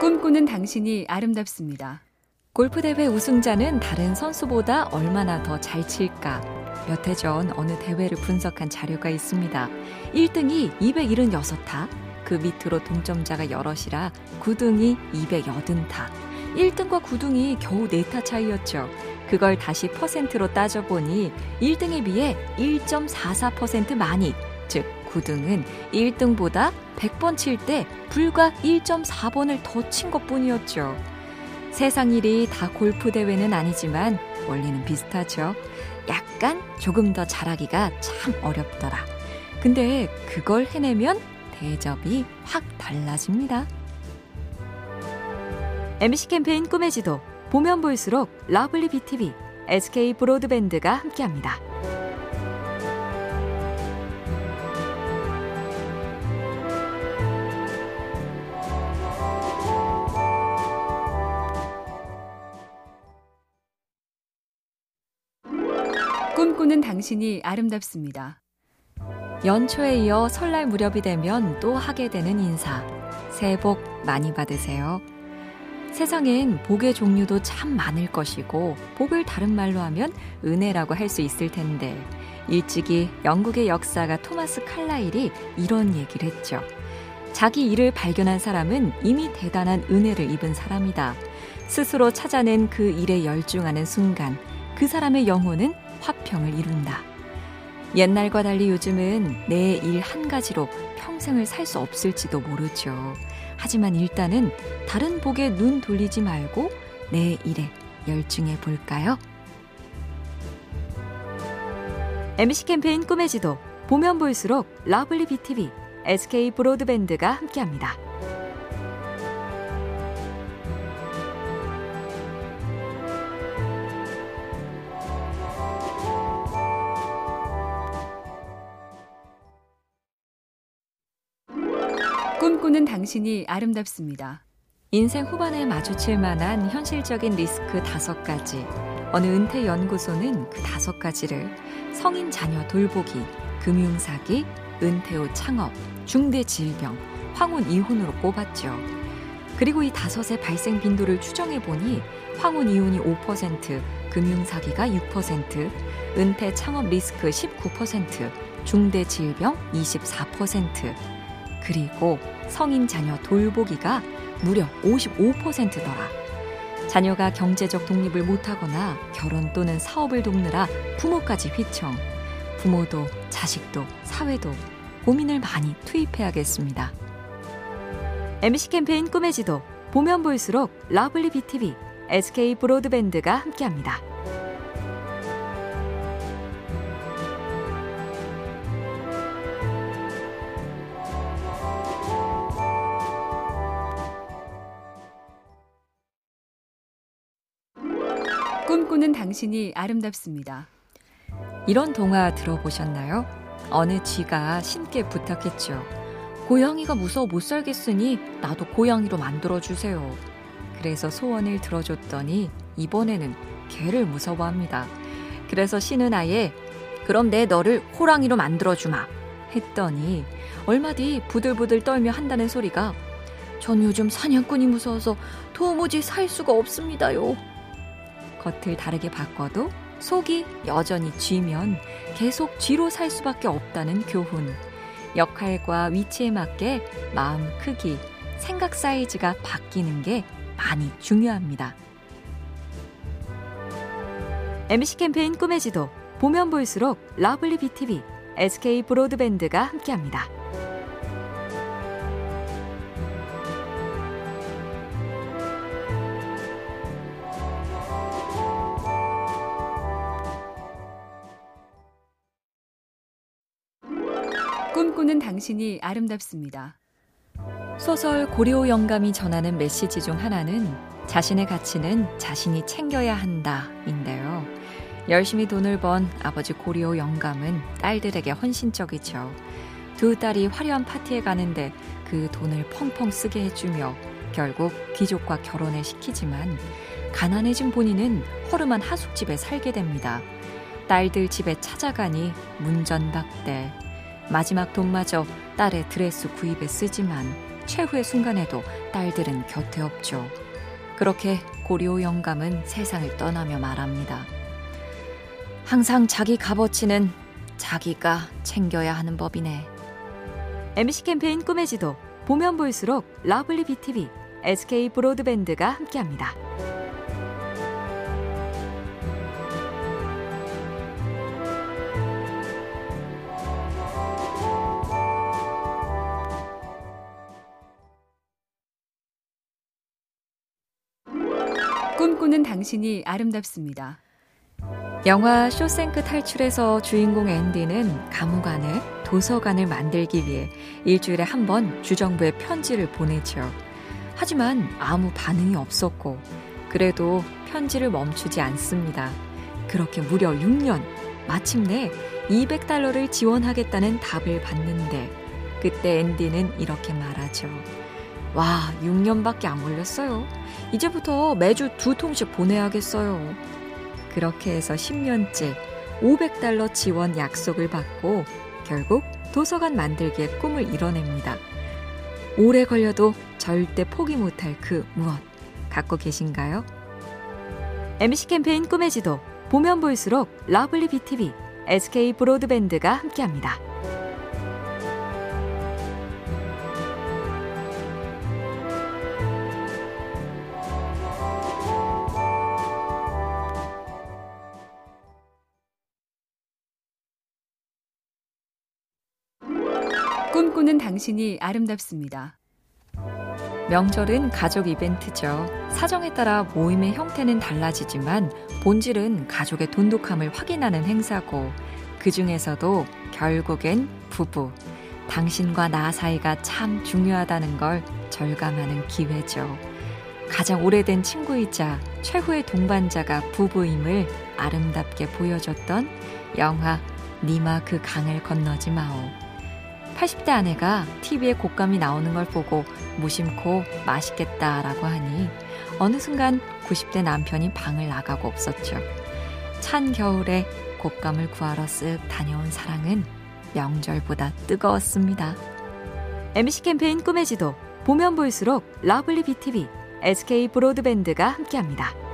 꿈꾸는 당신이 아름답습니다. 골프대회 우승자는 다른 선수보다 얼마나 더 잘 칠까? 몇 해 전 어느 대회를 분석한 자료가 있습니다. 1등이 276타, 그 밑으로 동점자가 여럿이라 9등이 280타. 1등과 9등이 겨우 4타 차이였죠. 그걸 다시 퍼센트로 따져보니 1등에 비해 1.44% 많이, 즉 9등은 1등보다 100번 칠 때 불과 1.4번을 더 친 것 뿐이었죠. 세상 일이 다 골프 대회는 아니지만 원리는 비슷하죠. 약간 조금 더 잘하기가 참 어렵더라. 근데 그걸 해내면 대접이 확 달라집니다. MC 캠페인 꿈의 지도 보면 볼수록 lovely BTV, SK 브로드밴드가 함께합니다. 꿈꾸는 당신이 아름답습니다. 연초에 이어 설날 무렵이 되면 또 하게 되는 인사. 새해 복 많이 받으세요. 세상엔 복의 종류도 참 많을 것이고, 복을 다른 말로 하면 은혜라고 할 수 있을 텐데, 일찍이 영국의 역사가 토마스 칼라일이 이런 얘기를 했죠. 자기 일을 발견한 사람은 이미 대단한 은혜를 입은 사람이다. 스스로 찾아낸 그 일에 열중하는 순간, 그 사람의 영혼은 화평을 이룬다. 옛날과 달리 요즘은 내 일 한 가지로 평생을 살 수 없을지도 모르죠. 하지만 일단은 다른 복에 눈 돌리지 말고 내 일에 열중해 볼까요? MC 캠페인 꿈의 지도 보면 볼수록 lovely BTV, SK 브로드밴드가 함께합니다. 꿈꾸는 당신이 아름답습니다. 인생 후반에 마주칠 만한 현실적인 리스크 다섯 가지. 어느 은퇴 연구소는 그 다섯 가지를 성인 자녀 돌보기, 금융 사기, 은퇴 후 창업, 중대 질병, 황혼 이혼으로 꼽았죠. 그리고 이 다섯의 발생 빈도를 추정해 보니 황혼 이혼이 5%, 금융 사기가 6%, 은퇴 창업 리스크 19%, 중대 질병 24%, 그리고 성인 자녀 돌보기가 무려 55%더라. 자녀가 경제적 독립을 못하거나 결혼 또는 사업을 돕느라 부모까지 휘청. 부모도 자식도 사회도 고민을 많이 투입해야겠습니다. MC 캠페인 꿈의 지도 보면 볼수록 lovely BTV, SK 브로드밴드가 함께합니다. 꿈꾸는 당신이 아름답습니다. 이런 동화 들어보셨나요? 어느 쥐가 신께 부탁했죠. 고양이가 무서워 못 살겠으니 나도 고양이로 만들어 주세요. 그래서 소원을 들어줬더니 이번에는 개를 무서워합니다. 그래서 신은 아예 그럼 내 너를 호랑이로 만들어 주마 했더니 얼마 뒤 부들부들 떨며 한다는 소리가 전 요즘 사냥꾼이 무서워서 도무지 살 수가 없습니다요. 겉을 다르게 바꿔도 속이 여전히 쥐면 계속 쥐로 살 수밖에 없다는 교훈. 역할과 위치에 맞게 마음 크기, 생각 사이즈가 바뀌는 게 많이 중요합니다. MC 캠페인 꿈의 지도 보면 볼수록 lovely BTV, SK 브로드밴드가 함께합니다. 꿈꾸는 당신이 아름답습니다. 소설 고려 영감이 전하는 메시지 중 하나는 자신의 가치는 자신이 챙겨야 한다인데요. 열심히 돈을 번 아버지 고려 영감은 딸들에게 헌신적이죠. 두 딸이 화려한 파티에 가는데 그 돈을 펑펑 쓰게 해주며 결국 귀족과 결혼을 시키지만 가난해진 본인은 허름한 하숙집에 살게 됩니다. 딸들 집에 찾아가니 문전박대. 마지막 돈마저 딸의 드레스 구입에 쓰지만 최후의 순간에도 딸들은 곁에 없죠. 그렇게 고리오 영감은 세상을 떠나며 말합니다. 항상 자기 값어치는 자기가 챙겨야 하는 법이네. MC 캠페인 꿈의 지도 보면 볼수록 lovely BTV, SK 브로드밴드가 함께합니다. 꿈꾸는 당신이 아름답습니다. 영화 쇼생크 탈출에서 주인공 앤디는 감옥 안에 도서관을 만들기 위해 일주일에 한 번 주정부에 편지를 보내죠. 하지만 아무 반응이 없었고, 그래도 편지를 멈추지 않습니다. 그렇게 무려 6년, 마침내 200달러를 지원하겠다는 답을 받는데, 그때 앤디는 이렇게 말하죠. 와, 6년밖에 안 걸렸어요. 이제부터 매주 두 통씩 보내야겠어요. 그렇게 해서 10년째 500달러 지원 약속을 받고 결국 도서관 만들기의 꿈을 이뤄냅니다. 오래 걸려도 절대 포기 못할 그 무엇 갖고 계신가요? MC 캠페인 꿈의 지도 보면 볼수록 lovely BTV, SK 브로드밴드가 함께합니다. 꿈꾸는 당신이 아름답습니다. 명절은 가족 이벤트죠. 사정에 따라 모임의 형태는 달라지지만 본질은 가족의 돈독함을 확인하는 행사고 그 중에서도 결국엔 부부, 당신과 나 사이가 참 중요하다는 걸 절감하는 기회죠. 가장 오래된 친구이자 최후의 동반자가 부부임을 아름답게 보여줬던 영화 님아 그 강을 건너지 마오. 80대 아내가 TV에 곶감이 나오는 걸 보고 무심코 맛있겠다라고 하니 어느 순간 90대 남편이 방을 나가고 없었죠. 찬 겨울에 곶감을 구하러 쓱 다녀온 사랑은 명절보다 뜨거웠습니다. MC 캠페인 꿈의 지도 보면 볼수록 lovely BTV, SK 브로드밴드가 함께합니다.